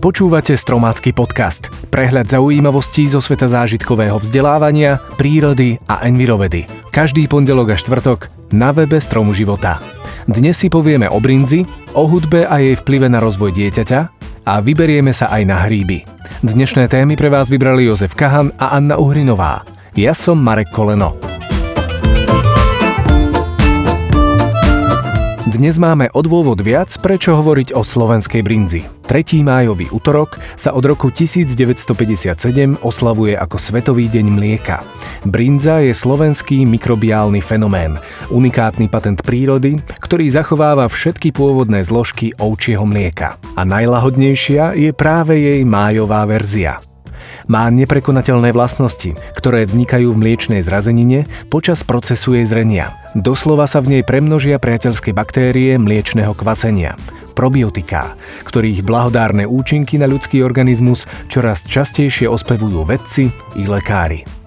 Počúvate Stromácky podcast. Prehľad zaujímavostí zo sveta zážitkového vzdelávania, prírody a envirovedy. Každý pondelok a štvrtok na webe Stromu života. Dnes si povieme o brinzi, o hudbe a jej vplyve na rozvoj dieťaťa a vyberieme sa aj na hríby. Dnešné témy pre vás vybrali Jozef Kahan a Anna Uhrinová. Ja som Marek Koleno. Dnes máme o dôvod viac, prečo hovoriť o slovenskej brinzi. 3. májový útorok sa od roku 1957 oslavuje ako Svetový deň mlieka. Brinza je slovenský mikrobiálny fenomén, unikátny patent prírody, ktorý zachováva všetky pôvodné zložky ovčieho mlieka. A najlahodnejšia je práve jej májová verzia. Má neprekonateľné vlastnosti, ktoré vznikajú v mliečnej zrazenine počas procesu jej zrenia. Doslova sa v nej premnožia priateľské baktérie mliečného kvasenia probiotiká, ktorých blahodárne účinky na ľudský organizmus čoraz častejšie ospevujú vedci i lekári.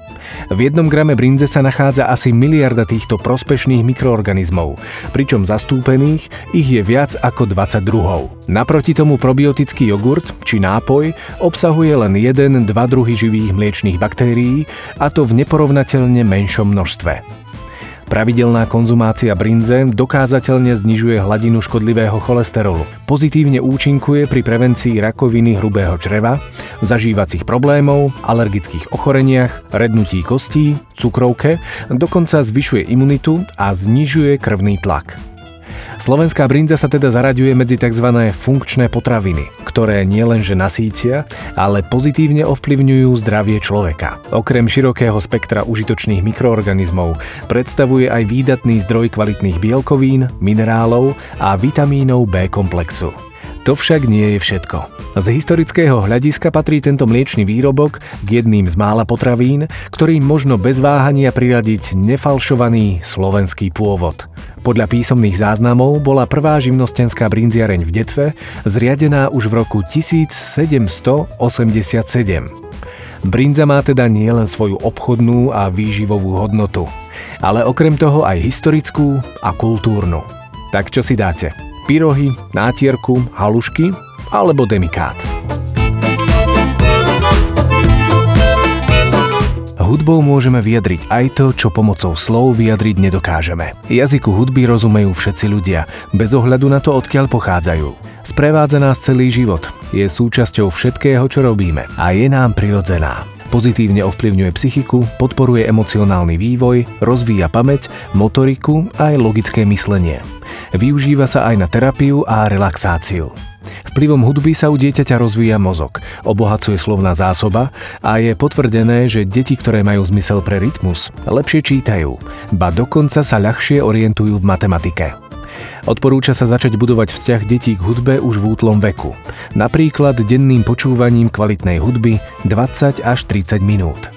V jednom grame brinze sa nachádza asi miliarda týchto prospešných mikroorganizmov, pričom zastúpených ich je viac ako 20 druhov. Naproti tomu probiotický jogurt či nápoj obsahuje len jeden, dva druhy živých mliečných baktérií a to v neporovnateľne menšom množstve. Pravidelná konzumácia brinze dokázateľne znižuje hladinu škodlivého cholesterolu. Pozitívne účinkuje pri prevencii rakoviny hrubého čreva, zažívacích problémov, alergických ochoreniach, rednutí kostí, cukrovke, dokonca zvyšuje imunitu a znižuje krvný tlak. Slovenská brinza sa teda zaraďuje medzi tzv. funkčné potraviny, ktoré nielenže nasícia, ale pozitívne ovplyvňujú zdravie človeka. Okrem širokého spektra užitočných mikroorganizmov predstavuje aj výdatný zdroj kvalitných bielkovín, minerálov a vitamínov B komplexu. To však nie je všetko. Z historického hľadiska patrí tento mliečný výrobok k jedným z mála potravín, ktorým možno bez váhania priradiť nefalšovaný slovenský pôvod. Podľa písomných záznamov bola prvá živnostenská brinziareň v Detve zriadená už v roku 1787. Brinza má teda nielen svoju obchodnú a výživovú hodnotu, ale okrem toho aj historickú a kultúrnu. Tak čo si dáte? pyrohy, nátierku, halušky alebo demikát. Hudbou môžeme vyjadriť aj to, čo pomocou slov vyjadriť nedokážeme. Jazyku hudby rozumejú všetci ľudia, bez ohľadu na to, odkiaľ pochádzajú. Sprevádza nás celý život, je súčasťou všetkého, čo robíme a je nám prirodzená. Pozitívne ovplyvňuje psychiku, podporuje emocionálny vývoj, rozvíja pamäť, motoriku a aj logické myslenie. Využíva sa aj na terapiu a relaxáciu. Vplyvom hudby sa u dieťaťa rozvíja mozog, obohacuje slovná zásoba a je potvrdené, že deti, ktoré majú zmysel pre rytmus, lepšie čítajú, ba dokonca sa ľahšie orientujú v matematike. Odporúča sa začať budovať vzťah detí k hudbe už v útlom veku. Napríklad denným počúvaním kvalitnej hudby 20 až 30 minút.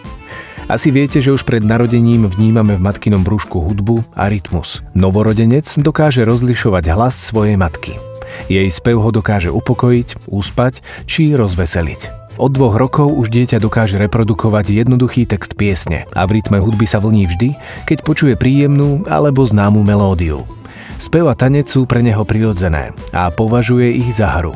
Asi viete, že už pred narodením vnímame v matkinom brúšku hudbu a rytmus. Novorodenec dokáže rozlišovať hlas svojej matky. Jej spev ho dokáže upokojiť, uspať či rozveseliť. Od dvoch rokov už dieťa dokáže reprodukovať jednoduchý text piesne a v rytme hudby sa vlní vždy, keď počuje príjemnú alebo známu melódiu. Spev a tanec sú pre neho prirodzené a považuje ich za hru.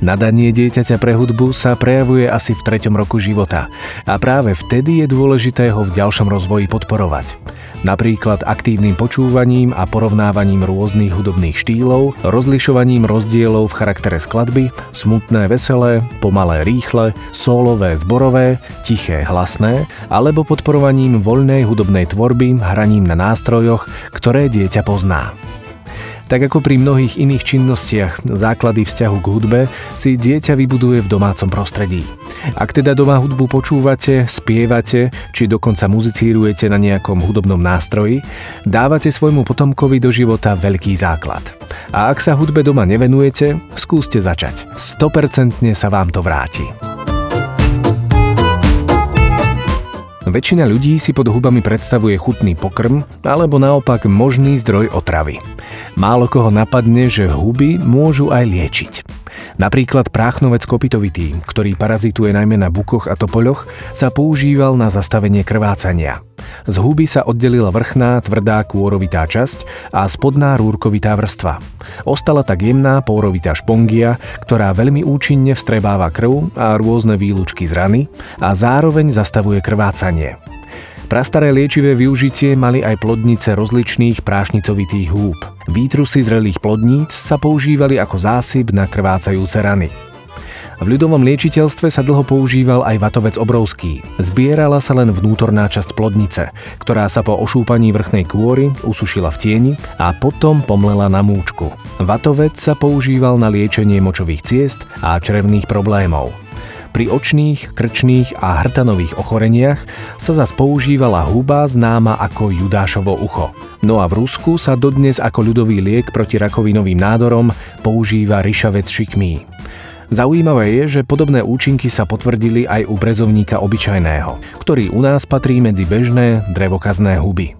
Nadanie dieťaťa pre hudbu sa prejavuje asi v treťom roku života a práve vtedy je dôležité ho v ďalšom rozvoji podporovať. Napríklad aktívnym počúvaním a porovnávaním rôznych hudobných štýlov, rozlišovaním rozdielov v charaktere skladby, smutné, veselé, pomalé, rýchle, sólové, zborové, tiché, hlasné, alebo podporovaním voľnej hudobnej tvorby hraním na nástrojoch, ktoré dieťa pozná. Tak ako pri mnohých iných činnostiach základy vzťahu k hudbe si dieťa vybuduje v domácom prostredí. Ak teda doma hudbu počúvate, spievate či dokonca muzicírujete na nejakom hudobnom nástroji, dávate svojmu potomkovi do života veľký základ. A ak sa hudbe doma nevenujete, skúste začať. 100% sa vám to vráti. Väčšina ľudí si pod hubami predstavuje chutný pokrm alebo naopak možný zdroj otravy. Málo koho napadne, že huby môžu aj liečiť. Napríklad práchnovec kopitovitý, ktorý parazituje najmä na bukoch a topoľoch, sa používal na zastavenie krvácania. Z huby sa oddelila vrchná, tvrdá kôrovitá časť a spodná rúrkovitá vrstva. Ostala tak jemná pôrovitá špongia, ktorá veľmi účinne vstrebáva krv a rôzne výlučky z rany a zároveň zastavuje krvácanie. Prastaré liečivé využitie mali aj plodnice rozličných prášnicovitých húb. Výtrusy zrelých plodníc sa používali ako zásyp na krvácajúce rany. V ľudovom liečiteľstve sa dlho používal aj vatovec obrovský. Zbierala sa len vnútorná časť plodnice, ktorá sa po ošúpaní vrchnej kôry usušila v tieni a potom pomlela na múčku. Vatovec sa používal na liečenie močových ciest a črevných problémov. Pri očných, krčných a hrtanových ochoreniach sa zas používala huba známa ako Judášovo ucho. No a v Rusku sa dodnes ako ľudový liek proti rakovinovým nádorom používa ryšavec šikmý. Zaujímavé je, že podobné účinky sa potvrdili aj u brezovníka obyčajného, ktorý u nás patrí medzi bežné drevokazné huby.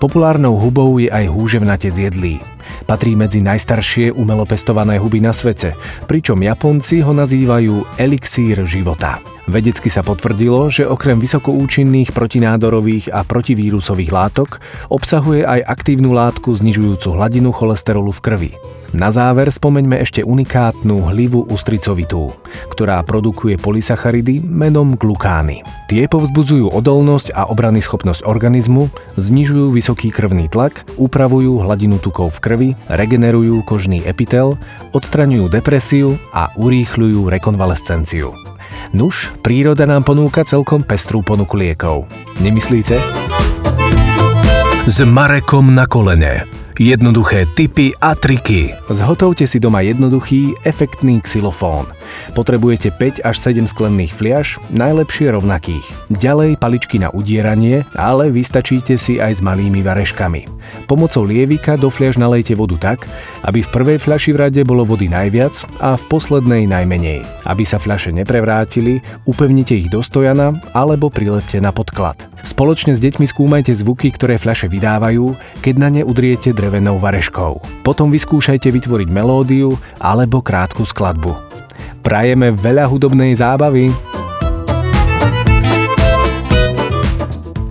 Populárnou hubou je aj húževnatec jedlý. Patrí medzi najstaršie umelo pestované huby na svete, pričom Japonci ho nazývajú elixír života. Vedecky sa potvrdilo, že okrem vysokoúčinných protinádorových a protivírusových látok obsahuje aj aktívnu látku znižujúcu hladinu cholesterolu v krvi. Na záver spomeňme ešte unikátnu hlivu ústricovitú, ktorá produkuje polysacharidy menom glukány. Tie povzbudzujú odolnosť a obrany schopnosť organizmu, znižujú vysoký krvný tlak, upravujú hladinu tukov v krvi, regenerujú kožný epitel, odstraňujú depresiu a urýchľujú rekonvalescenciu. Nuž, príroda nám ponúka celkom pestrú ponuku liekov. Nemyslíte? S Marekom na kolene Jednoduché tipy a triky. Zhotovte si doma jednoduchý, efektný xylofón. Potrebujete 5 až 7 sklenných fliaž, najlepšie rovnakých. Ďalej paličky na udieranie, ale vystačíte si aj s malými vareškami. Pomocou lievika do fliaž nalejte vodu tak, aby v prvej fľaši v rade bolo vody najviac a v poslednej najmenej. Aby sa fľaše neprevrátili, upevnite ich do stojana alebo prilepte na podklad. Spoločne s deťmi skúmajte zvuky, ktoré fľaše vydávajú, keď na ne udriete drevenou vareškou. Potom vyskúšajte vytvoriť melódiu alebo krátku skladbu. Prajeme veľa hudobnej zábavy.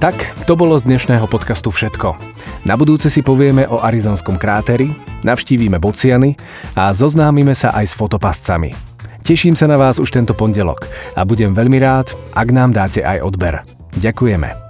Tak, to bolo z dnešného podcastu všetko. Na budúce si povieme o arizonskom kráteri, navštívime bociany a zoznámime sa aj s fotopascami. Teším sa na vás už tento pondelok a budem veľmi rád, ak nám dáte aj odber. Ďakujeme.